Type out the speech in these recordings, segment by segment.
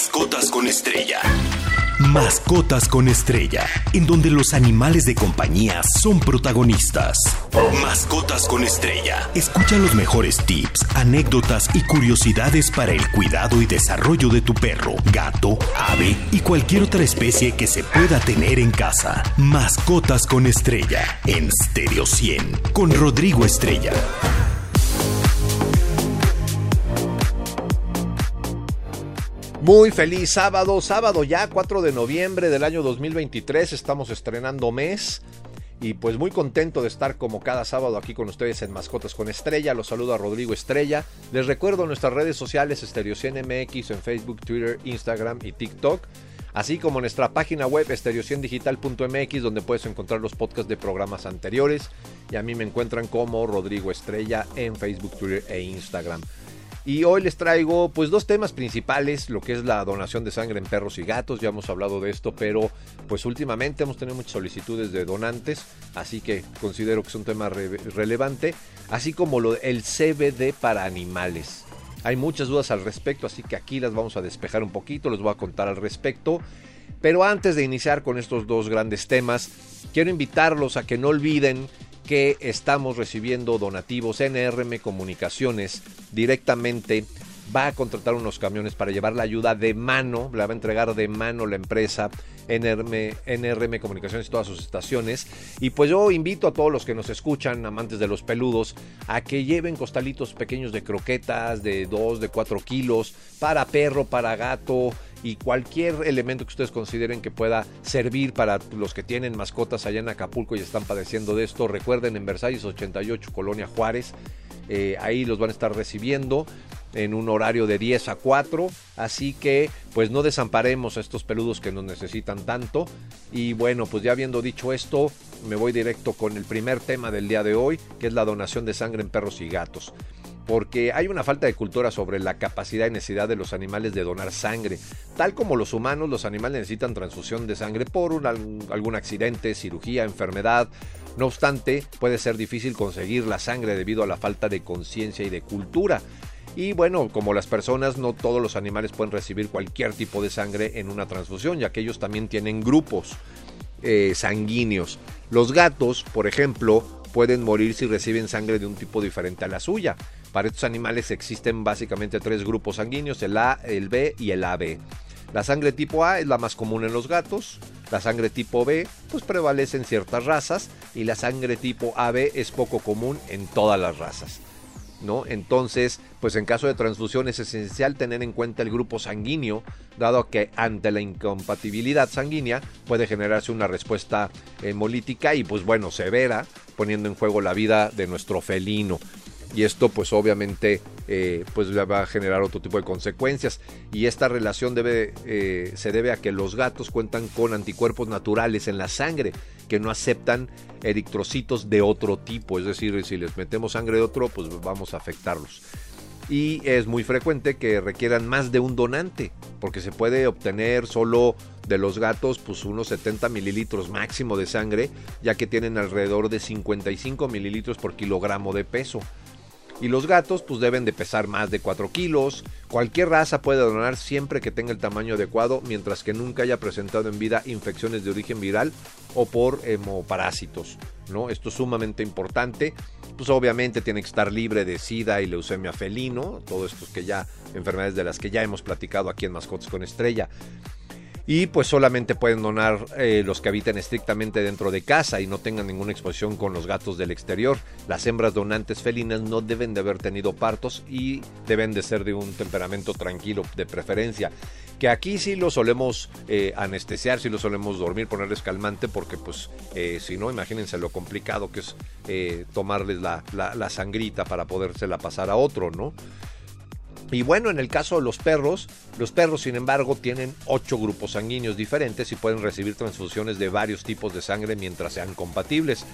Mascotas con estrella. Mascotas con estrella, en donde los animales de compañía son protagonistas. Mascotas con estrella. Escucha los mejores tips, anécdotas y curiosidades para el cuidado y desarrollo de tu perro, gato, ave y cualquier otra especie que se pueda tener en casa. Mascotas con estrella, en Stereo 100, con Rodrigo Estrella. Muy feliz sábado, sábado ya 4 de noviembre del año 2023, estamos estrenando mes y pues muy contento de estar como cada sábado aquí con ustedes en Mascotas con Estrella, los saludo a Rodrigo Estrella, les recuerdo nuestras redes sociales Estereocien MX en Facebook, Twitter, Instagram y TikTok, así como nuestra página web estereociendigital.mx donde puedes encontrar los podcasts de programas anteriores y a mí me encuentran como Rodrigo Estrella en Facebook, Twitter e Instagram. Y hoy les traigo pues dos temas principales, lo que es la donación de sangre en perros y gatos, ya hemos hablado de esto, pero pues últimamente hemos tenido muchas solicitudes de donantes, así que considero que es un tema relevante, así como lo, el CBD para animales. Hay muchas dudas al respecto, así que aquí las vamos a despejar un poquito, les voy a contar al respecto. Pero antes de iniciar con estos dos grandes temas, quiero invitarlos a que no olviden que estamos recibiendo donativos. NRM Comunicaciones directamente va a contratar unos camiones para llevar la ayuda de mano, la va a entregar de mano la empresa NRM, NRM Comunicaciones y todas sus estaciones. Y pues yo invito a todos los que nos escuchan, amantes de los peludos, a que lleven costalitos pequeños de croquetas de 2, de 4 kilos, para perro, para gato, y cualquier elemento que ustedes consideren que pueda servir para los que tienen mascotas allá en Acapulco y están padeciendo de esto. Recuerden en Versalles 88, Colonia Juárez. Eh, ahí los van a estar recibiendo en un horario de 10 a 4. Así que pues no desamparemos a estos peludos que nos necesitan tanto. Y bueno, pues ya habiendo dicho esto, me voy directo con el primer tema del día de hoy, que es la donación de sangre en perros y gatos porque hay una falta de cultura sobre la capacidad y necesidad de los animales de donar sangre. Tal como los humanos, los animales necesitan transfusión de sangre por algún accidente, cirugía, enfermedad. No obstante, puede ser difícil conseguir la sangre debido a la falta de conciencia y de cultura. Y bueno, como las personas, no todos los animales pueden recibir cualquier tipo de sangre en una transfusión, ya que ellos también tienen grupos eh, sanguíneos. Los gatos, por ejemplo, pueden morir si reciben sangre de un tipo diferente a la suya. Para estos animales existen básicamente tres grupos sanguíneos, el A, el B y el AB. La sangre tipo A es la más común en los gatos, la sangre tipo B pues prevalece en ciertas razas y la sangre tipo AB es poco común en todas las razas. ¿No? Entonces, pues en caso de transfusión es esencial tener en cuenta el grupo sanguíneo, dado que ante la incompatibilidad sanguínea puede generarse una respuesta hemolítica y pues bueno, severa, poniendo en juego la vida de nuestro felino y esto pues obviamente eh, pues va a generar otro tipo de consecuencias y esta relación eh, se debe a que los gatos cuentan con anticuerpos naturales en la sangre que no aceptan eritrocitos de otro tipo, es decir, si les metemos sangre de otro pues vamos a afectarlos. Y es muy frecuente que requieran más de un donante, porque se puede obtener solo de los gatos pues unos 70 mililitros máximo de sangre, ya que tienen alrededor de 55 mililitros por kilogramo de peso. Y los gatos pues deben de pesar más de 4 kilos. Cualquier raza puede donar siempre que tenga el tamaño adecuado mientras que nunca haya presentado en vida infecciones de origen viral o por hemoparásitos. ¿no? Esto es sumamente importante. Pues obviamente tiene que estar libre de sida y leucemia felino. Todo esto que ya, enfermedades de las que ya hemos platicado aquí en Mascotas con Estrella y pues solamente pueden donar eh, los que habiten estrictamente dentro de casa y no tengan ninguna exposición con los gatos del exterior. Las hembras donantes felinas no deben de haber tenido partos y deben de ser de un temperamento tranquilo de preferencia. Que aquí sí lo solemos eh, anestesiar, sí lo solemos dormir, ponerles calmante porque pues eh, si no, imagínense lo complicado que es tomarles la, la sangrita para podérsela pasar a otro, ¿no? Y bueno, en el caso de los perros, los perros sin embargo tienen ocho grupos sanguíneos diferentes y pueden recibir transfusiones de varios tipos de sangre mientras sean compatibles.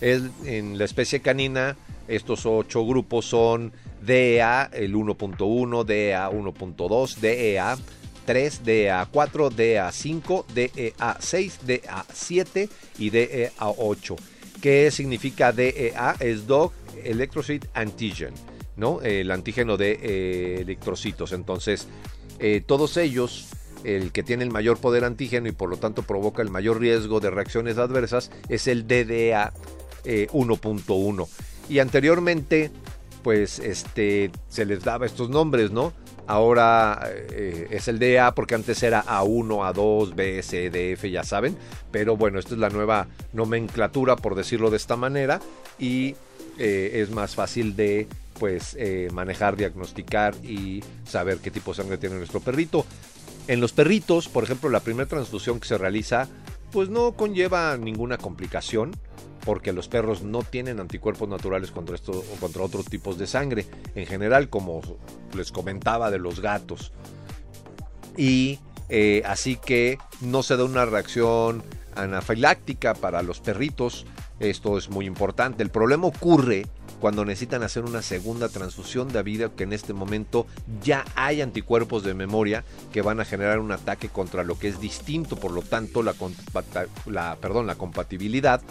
en la especie canina, estos ocho grupos son DEA, el 1.1, DEA 1.2, DEA 3, DEA 4, DEA 5, DEA 6, DEA 7 y DEA 8. ¿Qué significa DEA? Es Dog Electrocyte Antigen. ¿No? El antígeno de eh, electrocitos. Entonces, eh, todos ellos, el que tiene el mayor poder antígeno y por lo tanto provoca el mayor riesgo de reacciones adversas es el DDA 1.1. Eh, y anteriormente, pues este, se les daba estos nombres, ¿no? Ahora eh, es el DA porque antes era A1, A2, B, C, D, F, ya saben. Pero bueno, esta es la nueva nomenclatura, por decirlo de esta manera. Y es más fácil de pues eh, manejar, diagnosticar y saber qué tipo de sangre tiene nuestro perrito. En los perritos, por ejemplo, la primera transfusión que se realiza, pues no conlleva ninguna complicación, porque los perros no tienen anticuerpos naturales contra esto o contra otros tipos de sangre, en general, como les comentaba de los gatos. Y eh, así que no se da una reacción anafiláctica para los perritos. Esto es muy importante. El problema ocurre cuando necesitan hacer una segunda transfusión debido a que en este momento ya hay anticuerpos de memoria que van a generar un ataque contra lo que es distinto, por lo tanto la, perdón, la compatibilidad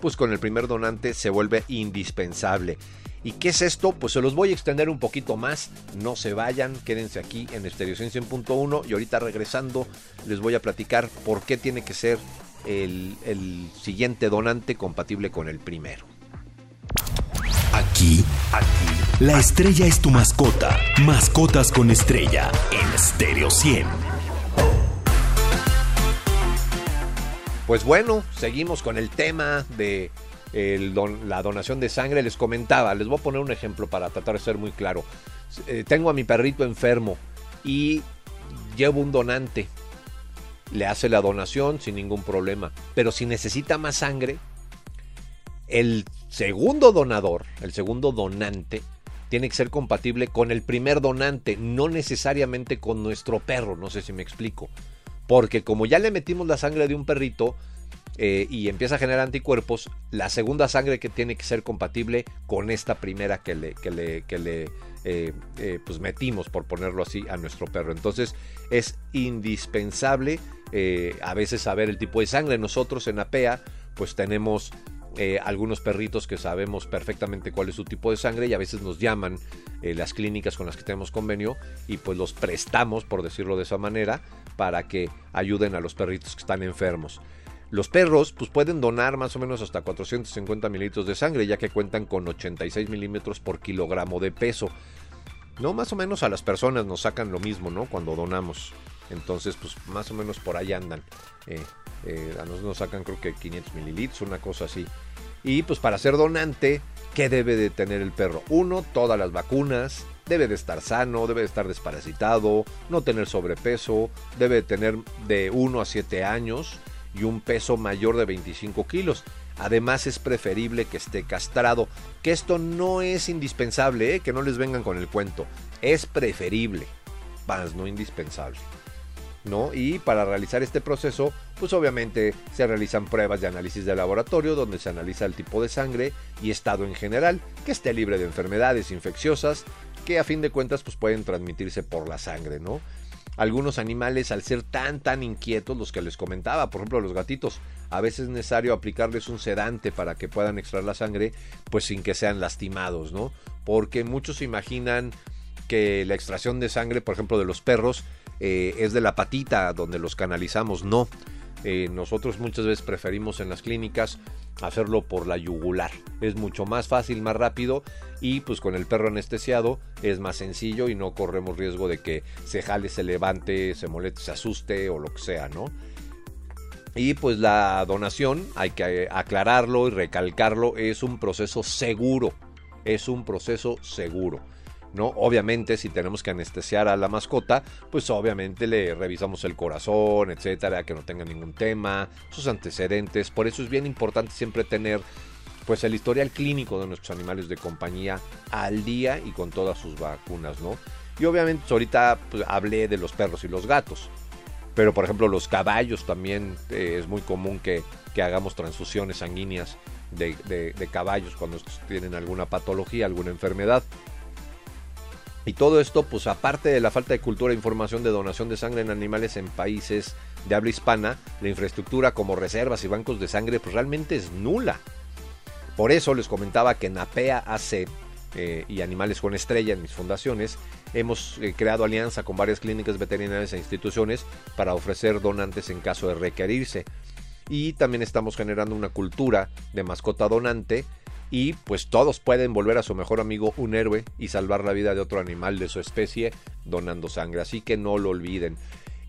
pues con el primer donante se vuelve indispensable. ¿Y qué es esto? Pues se los voy a extender un poquito más. No se vayan, quédense aquí en Estereociencia 100.1 y ahorita regresando les voy a platicar por qué tiene que ser el siguiente donante compatible con el primero. Aquí, aquí, la estrella es tu mascota. Mascotas con estrella en Stereo 100. Pues bueno, seguimos con el tema de la donación de sangre. Les comentaba, les voy a poner un ejemplo para tratar de ser muy claro. Eh, tengo a mi perrito enfermo y llevo un donante. Le hace la donación sin ningún problema. Pero si necesita más sangre, el segundo donador, el segundo donante, tiene que ser compatible con el primer donante, no necesariamente con nuestro perro, no sé si me explico. Porque como ya le metimos la sangre de un perrito eh, y empieza a generar anticuerpos, la segunda sangre que tiene que ser compatible con esta primera que le, que le, eh, eh, pues metimos, por ponerlo así, a nuestro perro. Entonces es indispensable a veces saber el tipo de sangre. Nosotros en APEA pues tenemos eh, algunos perritos que sabemos perfectamente cuál es su tipo de sangre y a veces nos llaman eh, las clínicas con las que tenemos convenio y pues los prestamos, por decirlo de esa manera, para que ayuden a los perritos que están enfermos. Los perros pues pueden donar más o menos hasta 450 mililitros de sangre ya que cuentan con 86 milímetros por kilogramo de peso. No, más o menos a las personas nos sacan lo mismo, ¿no? Cuando donamos. Entonces, pues más o menos por ahí andan. Eh, a nosotros nos sacan creo que 500 mililitros, una cosa así. Y pues para ser donante, ¿qué debe de tener el perro? Uno, todas las vacunas, debe de estar sano, debe de estar desparasitado, no tener sobrepeso, debe de tener de 1 a 7 años y un peso mayor de 25 kilos. Además es preferible que esté castrado, que esto no es indispensable, ¿eh? que no les vengan con el cuento, es preferible, más no indispensable. Y para realizar este proceso, pues obviamente se realizan pruebas de análisis de laboratorio donde se analiza el tipo de sangre y estado en general, que esté libre de enfermedades infecciosas, que a fin de cuentas pues pueden transmitirse por la sangre, ¿no? Algunos animales al ser tan tan inquietos, los que les comentaba, por ejemplo los gatitos, a veces es necesario aplicarles un sedante para que puedan extraer la sangre, pues sin que sean lastimados, ¿no? Porque muchos imaginan que la extracción de sangre, por ejemplo, de los perros, eh, es de la patita donde los canalizamos. No, eh, nosotros muchas veces preferimos en las clínicas hacerlo por la yugular. Es mucho más fácil, más rápido y pues con el perro anestesiado es más sencillo y no corremos riesgo de que se jale, se levante, se moleste, se asuste o lo que sea, ¿no? Y pues la donación, hay que aclararlo y recalcarlo, es un proceso seguro. Es un proceso seguro. ¿No? Obviamente, si tenemos que anestesiar a la mascota, pues obviamente le revisamos el corazón, etcétera, que no tenga ningún tema, sus antecedentes. Por eso es bien importante siempre tener pues el historial clínico de nuestros animales de compañía al día y con todas sus vacunas, ¿no? Y obviamente ahorita pues, hablé de los perros y los gatos. Pero por ejemplo los caballos también eh, es muy común que, hagamos transfusiones sanguíneas de caballos cuando tienen alguna patología, alguna enfermedad. Y todo esto, pues aparte de la falta de cultura e información de donación de sangre en animales en países de habla hispana, la infraestructura como reservas y bancos de sangre pues realmente es nula. Por eso les comentaba que NAPEA hace eh, y Animales con Estrella en mis fundaciones, hemos eh, creado alianza con varias clínicas veterinarias e instituciones para ofrecer donantes en caso de requerirse. Y también estamos generando una cultura de mascota donante y pues todos pueden volver a su mejor amigo un héroe y salvar la vida de otro animal de su especie donando sangre. Así que no lo olviden.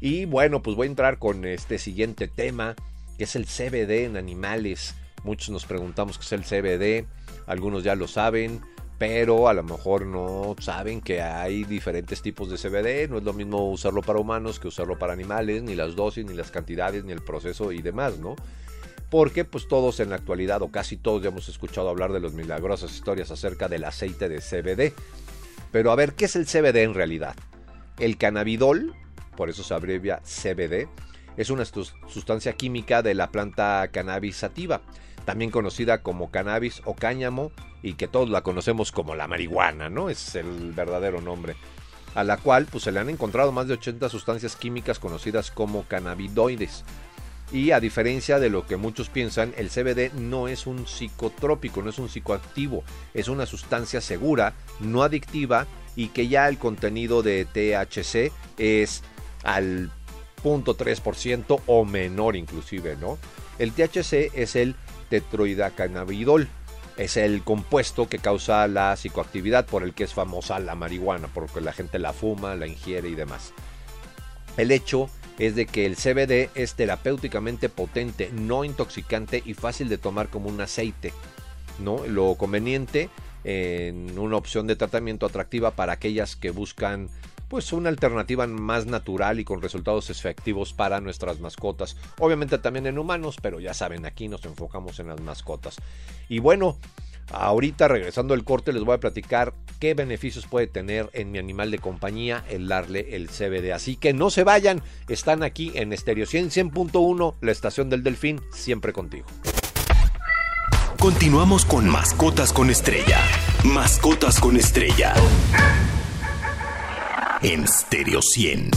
Y bueno, pues voy a entrar con este siguiente tema, que es el CBD en animales. Muchos nos preguntamos qué es el CBD, algunos ya lo saben, pero a lo mejor no saben que hay diferentes tipos de CBD, no es lo mismo usarlo para humanos que usarlo para animales, ni las dosis, ni las cantidades, ni el proceso y demás, ¿no? Porque pues todos en la actualidad o casi todos ya hemos escuchado hablar de las milagrosas historias acerca del aceite de CBD. Pero a ver, ¿qué es el CBD en realidad? El cannabidol, por eso se abrevia CBD, es una sustancia química de la planta cannabis sativa también conocida como cannabis o cáñamo y que todos la conocemos como la marihuana, ¿no? Es el verdadero nombre. A la cual pues se le han encontrado más de 80 sustancias químicas conocidas como cannabidoides. Y a diferencia de lo que muchos piensan, el CBD no es un psicotrópico, no es un psicoactivo, es una sustancia segura, no adictiva y que ya el contenido de THC es al 0.3% o menor inclusive, ¿no? El THC es el tetroidacannabidol. Es el compuesto que causa la psicoactividad por el que es famosa la marihuana, porque la gente la fuma, la ingiere y demás. El hecho es de que el CBD es terapéuticamente potente, no intoxicante y fácil de tomar como un aceite. ¿no? Lo conveniente en una opción de tratamiento atractiva para aquellas que buscan pues una alternativa más natural y con resultados efectivos para nuestras mascotas. Obviamente también en humanos, pero ya saben, aquí nos enfocamos en las mascotas. Y bueno, ahorita regresando al corte les voy a platicar qué beneficios puede tener en mi animal de compañía el darle el CBD. Así que no se vayan, están aquí en Estéreo 100 100.1, la estación del Delfín, siempre contigo. Continuamos con Mascotas con Estrella. Mascotas con Estrella en Stereo 100.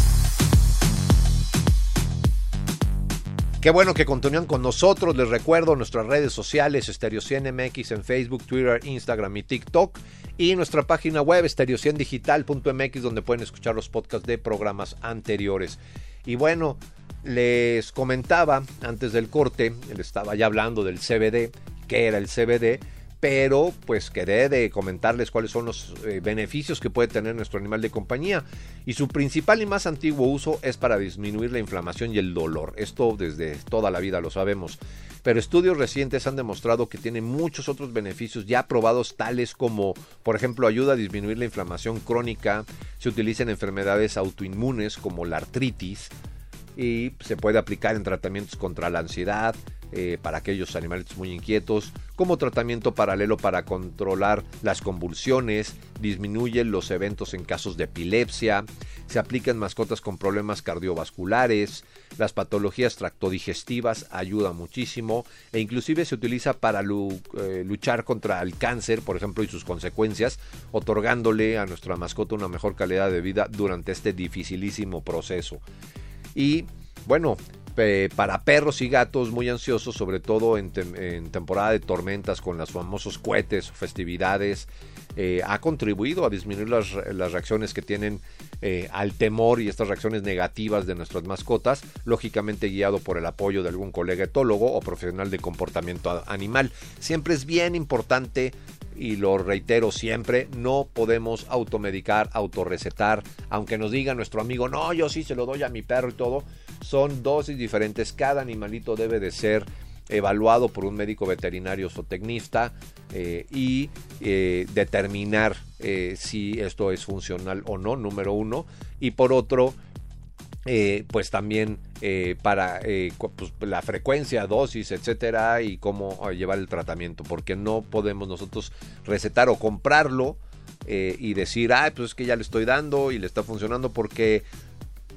Qué bueno que continúan con nosotros. Les recuerdo nuestras redes sociales, Stereo 100 MX en Facebook, Twitter, Instagram y TikTok. Y nuestra página web, stereo 100 digital.mx, donde pueden escuchar los podcasts de programas anteriores. Y bueno, les comentaba antes del corte, les estaba ya hablando del CBD, que era el CBD pero pues quedé de comentarles cuáles son los eh, beneficios que puede tener nuestro animal de compañía y su principal y más antiguo uso es para disminuir la inflamación y el dolor. Esto desde toda la vida lo sabemos, pero estudios recientes han demostrado que tiene muchos otros beneficios ya probados tales como por ejemplo ayuda a disminuir la inflamación crónica, se utiliza en enfermedades autoinmunes como la artritis y se puede aplicar en tratamientos contra la ansiedad, eh, para aquellos animales muy inquietos, como tratamiento paralelo para controlar las convulsiones, disminuye los eventos en casos de epilepsia, se aplica en mascotas con problemas cardiovasculares, las patologías tractodigestivas ayuda muchísimo e inclusive se utiliza para eh, luchar contra el cáncer, por ejemplo, y sus consecuencias, otorgándole a nuestra mascota una mejor calidad de vida durante este dificilísimo proceso. Y bueno, para perros y gatos muy ansiosos, sobre todo en, temporada de tormentas con los famosos cohetes o festividades, eh, ha contribuido a disminuir las, reacciones que tienen eh, al temor y estas reacciones negativas de nuestras mascotas, lógicamente guiado por el apoyo de algún colega etólogo o profesional de comportamiento animal. Siempre es bien importante y lo reitero siempre, no podemos automedicar, autorrecetar, aunque nos diga nuestro amigo, no, yo sí se lo doy a mi perro y todo, son dosis diferentes, cada animalito debe de ser evaluado por un médico veterinario zootecnista eh, y eh, determinar eh, si esto es funcional o no, número uno, y por otro, pues también para pues, la frecuencia, dosis, etcétera, y cómo llevar el tratamiento, porque no podemos nosotros recetar o comprarlo y decir, ah, pues es que ya le estoy dando y le está funcionando porque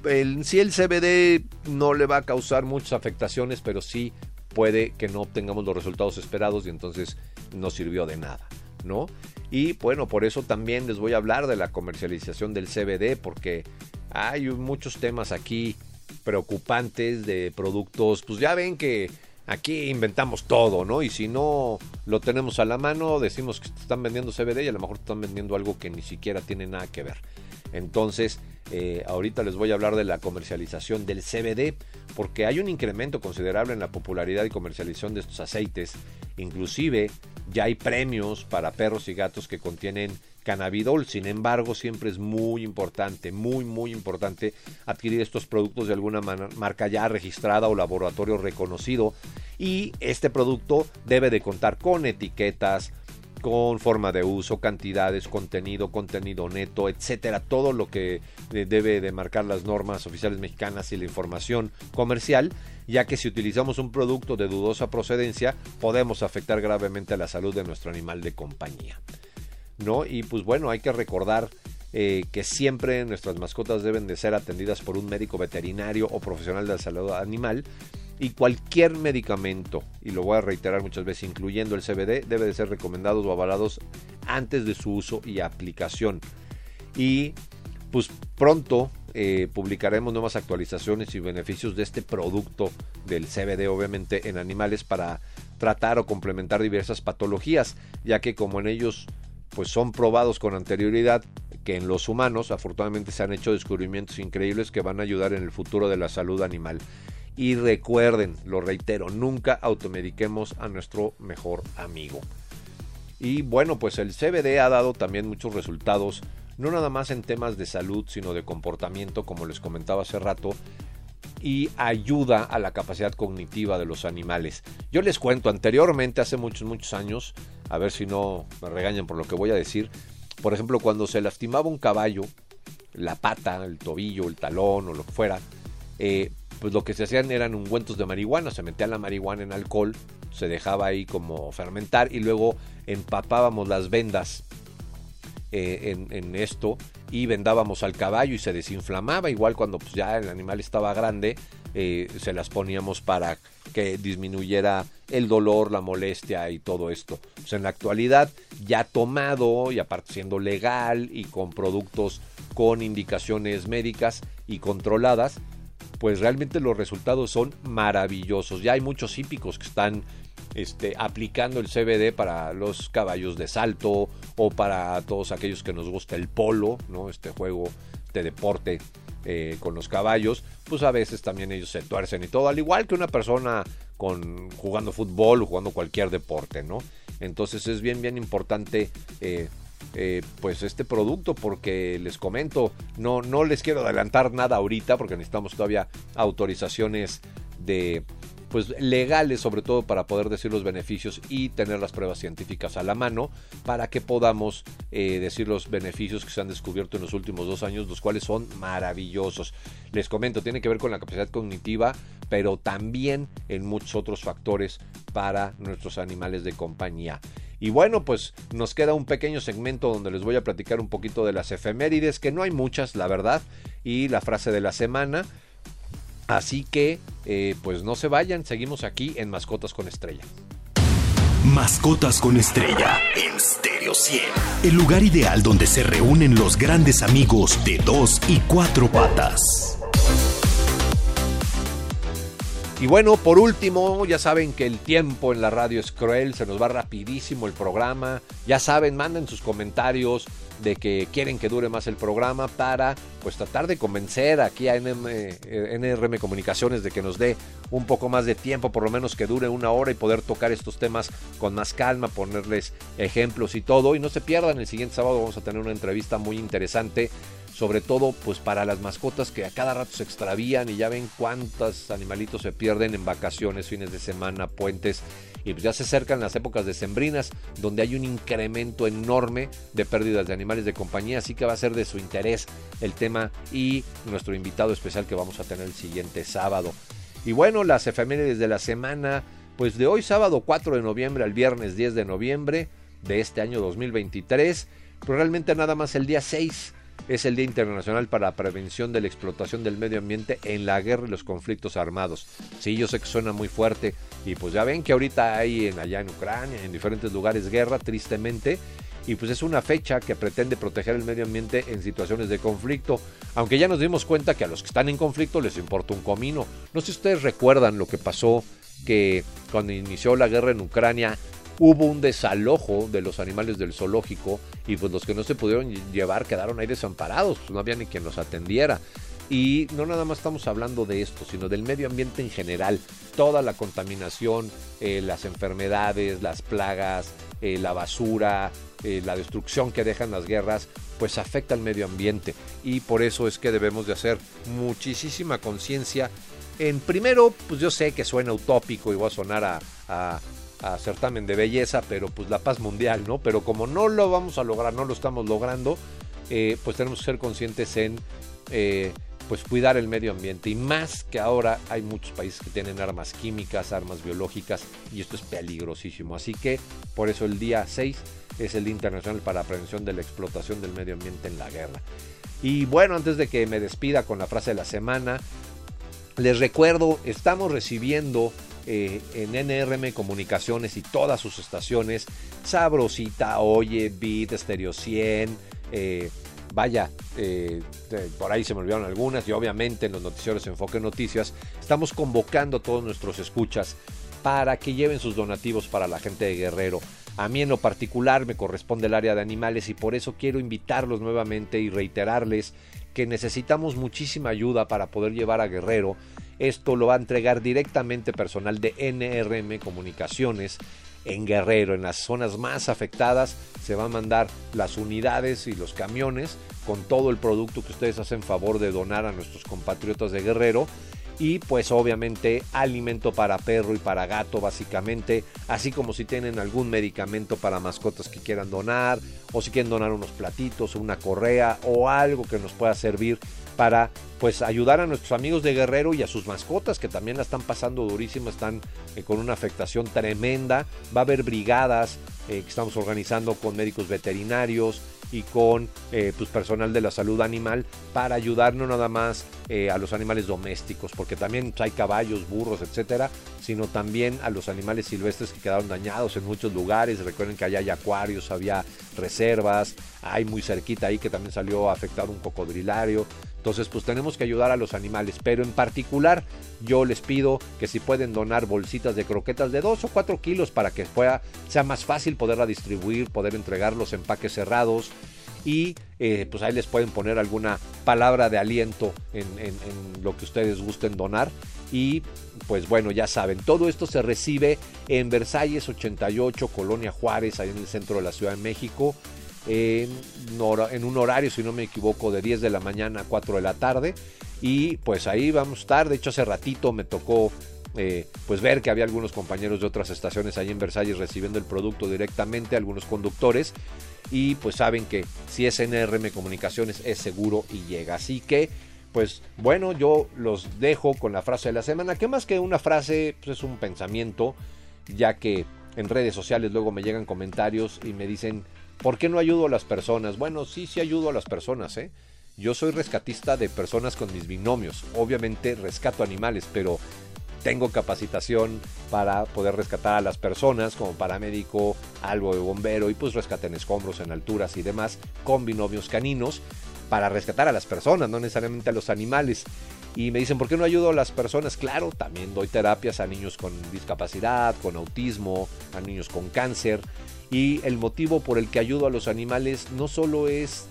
el, sí el CBD no le va a causar muchas afectaciones, pero sí puede que no obtengamos los resultados esperados y entonces no sirvió de nada, ¿no? Y bueno, por eso también les voy a hablar de la comercialización del CBD porque hay muchos temas aquí preocupantes de productos, pues ya ven que aquí inventamos todo, ¿no? Y si no lo tenemos a la mano, decimos que están vendiendo CBD y a lo mejor están vendiendo algo que ni siquiera tiene nada que ver. Entonces, eh, ahorita les voy a hablar de la comercialización del CBD, porque hay un incremento considerable en la popularidad y comercialización de estos aceites. Inclusive ya hay premios para perros y gatos que contienen cannabidol. Sin embargo, siempre es muy importante, muy, muy importante adquirir estos productos de alguna marca ya registrada o laboratorio reconocido. Y este producto debe de contar con etiquetas, con forma de uso, cantidades, contenido, contenido neto, etcétera, todo lo que eh, debe de marcar las normas oficiales mexicanas y la información comercial, ya que si utilizamos un producto de dudosa procedencia, podemos afectar gravemente a la salud de nuestro animal de compañía. Y pues bueno, hay que recordar eh, que siempre nuestras mascotas deben de ser atendidas por un médico veterinario o profesional de salud animal y cualquier medicamento, y lo voy a reiterar muchas veces, incluyendo el CBD, debe de ser recomendados o avalados antes de su uso y aplicación. Y pues pronto eh, publicaremos nuevas actualizaciones y beneficios de este producto del CBD, obviamente, en animales para tratar o complementar diversas patologías, ya que como en ellos pues son probados con anterioridad que en los humanos afortunadamente se han hecho descubrimientos increíbles que van a ayudar en el futuro de la salud animal. Y recuerden, lo reitero, nunca automediquemos a nuestro mejor amigo. Y bueno, pues el CBD ha dado también muchos resultados, no nada más en temas de salud, sino de comportamiento, como les comentaba hace rato, y ayuda a la capacidad cognitiva de los animales. Yo les cuento, anteriormente, hace muchos, muchos años, a ver si no me regañan por lo que voy a decir, por ejemplo, cuando se lastimaba un caballo, la pata, el tobillo, el talón o lo que fuera, eh, pues lo que se hacían eran ungüentos de marihuana, se metía la marihuana en alcohol, se dejaba ahí como fermentar y luego empapábamos las vendas eh, en, esto y vendábamos al caballo y se desinflamaba, igual cuando pues, ya el animal estaba grande, eh, se las poníamos para que disminuyera el dolor, la molestia y todo esto. Pues en la actualidad ya tomado y aparte siendo legal y con productos con indicaciones médicas y controladas, pues realmente los resultados son maravillosos. Ya hay muchos hípicos que están este, aplicando el CBD para los caballos de salto o para todos aquellos que nos gusta el polo, ¿no? Este juego de deporte eh, con los caballos, pues a veces también ellos se tuercen y todo, al igual que una persona con jugando fútbol o jugando cualquier deporte, ¿no? Entonces es bien, bien importante eh, eh, pues este producto porque les comento, no, no les quiero adelantar nada ahorita porque necesitamos todavía autorizaciones de pues legales sobre todo para poder decir los beneficios y tener las pruebas científicas a la mano para que podamos eh, decir los beneficios que se han descubierto en los últimos dos años, los cuales son maravillosos. Les comento, tiene que ver con la capacidad cognitiva, pero también en muchos otros factores para nuestros animales de compañía. Y bueno, pues nos queda un pequeño segmento donde les voy a platicar un poquito de las efemérides, que no hay muchas, la verdad, y la frase de la semana. Así que, eh, pues no se vayan, seguimos aquí en Mascotas con Estrella. Mascotas con Estrella en Stereo 100. El lugar ideal donde se reúnen los grandes amigos de dos y cuatro patas. Y bueno, por último, ya saben que el tiempo en la radio es cruel, se nos va rapidísimo el programa. Ya saben, manden sus comentarios de que quieren que dure más el programa para pues tratar de convencer aquí a NRM eh, Comunicaciones de que nos dé un poco más de tiempo, por lo menos que dure una hora y poder tocar estos temas con más calma, ponerles ejemplos y todo. Y no se pierdan, el siguiente sábado vamos a tener una entrevista muy interesante sobre todo pues para las mascotas que a cada rato se extravían y ya ven cuántos animalitos se pierden en vacaciones, fines de semana, puentes y pues ya se acercan las épocas decembrinas donde hay un incremento enorme de pérdidas de animales de compañía, así que va a ser de su interés el tema y nuestro invitado especial que vamos a tener el siguiente sábado. Y bueno, las efemérides de la semana, pues de hoy sábado 4 de noviembre al viernes 10 de noviembre de este año 2023, pero realmente nada más el día 6 es el Día Internacional para la Prevención de la Explotación del Medio Ambiente en la Guerra y los Conflictos Armados. Sí, yo sé que suena muy fuerte y pues ya ven que ahorita hay en, allá en Ucrania, en diferentes lugares guerra, tristemente, y pues es una fecha que pretende proteger el medio ambiente en situaciones de conflicto, aunque ya nos dimos cuenta que a los que están en conflicto les importa un comino. No sé si ustedes recuerdan lo que pasó que cuando inició la guerra en Ucrania hubo un desalojo de los animales del zoológico y pues los que no se pudieron llevar quedaron ahí desamparados, pues no había ni quien los atendiera. Y no nada más estamos hablando de esto, sino del medio ambiente en general. Toda la contaminación, eh, las enfermedades, las plagas, eh, la basura, eh, la destrucción que dejan las guerras, pues afecta al medio ambiente. Y por eso es que debemos de hacer muchísima conciencia. En primero, pues yo sé que suena utópico y va a sonar a, certamen de belleza, pero pues la paz mundial, ¿no? Pero como no lo vamos a lograr, no lo estamos logrando, pues tenemos que ser conscientes en pues cuidar el medio ambiente y más que ahora hay muchos países que tienen armas químicas, armas biológicas y esto es peligrosísimo. Así que por eso el día 6 es el Día Internacional para la Prevención de la Explotación del Medio Ambiente en la Guerra. Y bueno, antes de que me despida con la frase de la semana, les recuerdo, estamos recibiendo eh, en NRM Comunicaciones y todas sus estaciones, Sabrosita, Oye, Beat, Stereo 100, eh, vaya, eh, por ahí se me olvidaron algunas y obviamente en los noticieros Enfoque Noticias estamos convocando a todos nuestros escuchas para que lleven sus donativos para la gente de Guerrero. A mí en lo particular me corresponde el área de animales y por eso quiero invitarlos nuevamente y reiterarles que necesitamos muchísima ayuda para poder llevar a Guerrero. Esto lo va a entregar directamente personal de NRM Comunicaciones en Guerrero, en las zonas más afectadas, se van a mandar las unidades y los camiones con todo el producto que ustedes hacen favor de donar a nuestros compatriotas de Guerrero. Y pues obviamente alimento para perro y para gato básicamente, así como si tienen algún medicamento para mascotas que quieran donar, o si quieren donar unos platitos, una correa o algo que nos pueda servir para pues ayudar a nuestros amigos de Guerrero y a sus mascotas que también la están pasando durísimo, están eh, con una afectación tremenda. Va a haber brigadas eh, que estamos organizando con médicos veterinarios y con eh, pues, personal de la salud animal para ayudar no nada más a los animales domésticos, porque también hay caballos, burros, etcétera, sino también a los animales silvestres que quedaron dañados en muchos lugares. Recuerden que allá hay acuarios, había reservas, hay muy cerquita ahí que también salió afectado un cocodrilario. Entonces, pues tenemos que ayudar a los animales, pero en particular yo les pido que si pueden donar bolsitas de croquetas de 2 o 4 kilos para que pueda, sea más fácil poderla distribuir, poder entregar los empaques cerrados y eh, pues ahí les pueden poner alguna palabra de aliento en, en, lo que ustedes gusten donar y pues bueno ya saben todo esto se recibe en Versalles 88 Colonia Juárez ahí en el centro de la Ciudad de México en, un horario, si no me equivoco, de 10 de la mañana a 4 de la tarde. Y pues ahí vamos a estar. De hecho, hace ratito me tocó eh, pues ver que había algunos compañeros de otras estaciones ahí en Versalles recibiendo el producto directamente, algunos conductores. Y pues saben que si es NRM Comunicaciones es seguro y llega. Así que, pues bueno, yo los dejo con la frase de la semana, que más que una frase, pues es un pensamiento, ya que en redes sociales luego me llegan comentarios y me dicen ¿Por qué no ayudo a las personas? Bueno, sí, sí ayudo a las personas, ¿eh? Yo soy rescatista de personas con mis binomios. Obviamente rescato animales, pero tengo capacitación para poder rescatar a las personas como paramédico, algo de bombero y pues rescate en escombros, en alturas y demás con binomios caninos para rescatar a las personas, no necesariamente a los animales. Y me dicen, ¿por qué no ayudo a las personas? Claro, también doy terapias a niños con discapacidad, con autismo, a niños con cáncer. Y el motivo por el que ayudo a los animales no solo es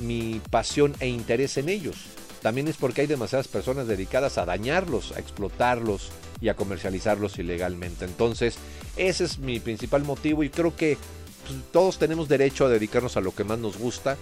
mi pasión e interés en ellos, también es porque hay demasiadas personas dedicadas a dañarlos, a explotarlos y a comercializarlos ilegalmente. Entonces, ese es mi principal motivo y creo que pues, todos tenemos derecho a dedicarnos a lo que más nos gusta.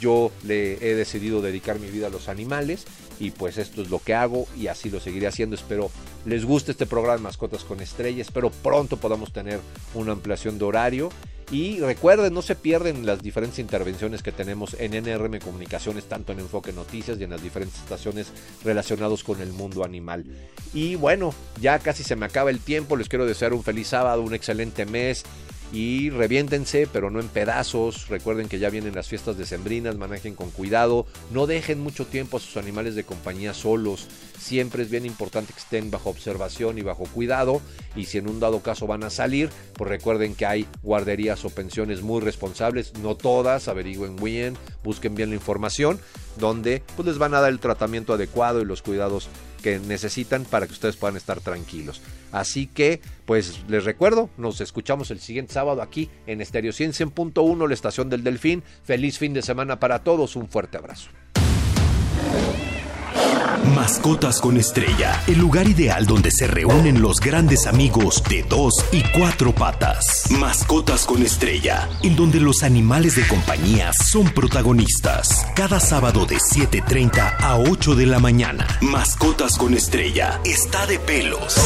Yo le he decidido dedicar mi vida a los animales y pues esto es lo que hago y así lo seguiré haciendo. Espero les guste este programa Mascotas con Estrella. Espero pronto podamos tener una ampliación de horario. Y recuerden, no se pierden las diferentes intervenciones que tenemos en NRM Comunicaciones, tanto en Enfoque Noticias y en las diferentes estaciones relacionados con el mundo animal. Y bueno, ya casi se me acaba el tiempo. Les quiero desear un feliz sábado, un excelente mes y reviéntense, pero no en pedazos. Recuerden que ya vienen las fiestas decembrinas, manejen con cuidado, no dejen mucho tiempo a sus animales de compañía solos. Siempre es bien importante que estén bajo observación y bajo cuidado. Y si en un dado caso van a salir, pues recuerden que hay guarderías o pensiones muy responsables, no todas, averigüen bien, busquen bien la información, donde pues les van a dar el tratamiento adecuado y los cuidados que necesitan para que ustedes puedan estar tranquilos. Así que, pues les recuerdo, nos escuchamos el siguiente sábado aquí en Estéreo 100.1, la estación del Delfín. Feliz fin de semana para todos, un fuerte abrazo. Mascotas con Estrella, el lugar ideal donde se reúnen los grandes amigos de dos y cuatro patas. Mascotas con Estrella, en donde los animales de compañía son protagonistas. Cada sábado de 7.30 a 8 de la mañana. Mascotas con Estrella, está de pelos.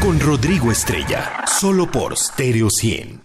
Con Rodrigo Estrella, solo por Stereo 100.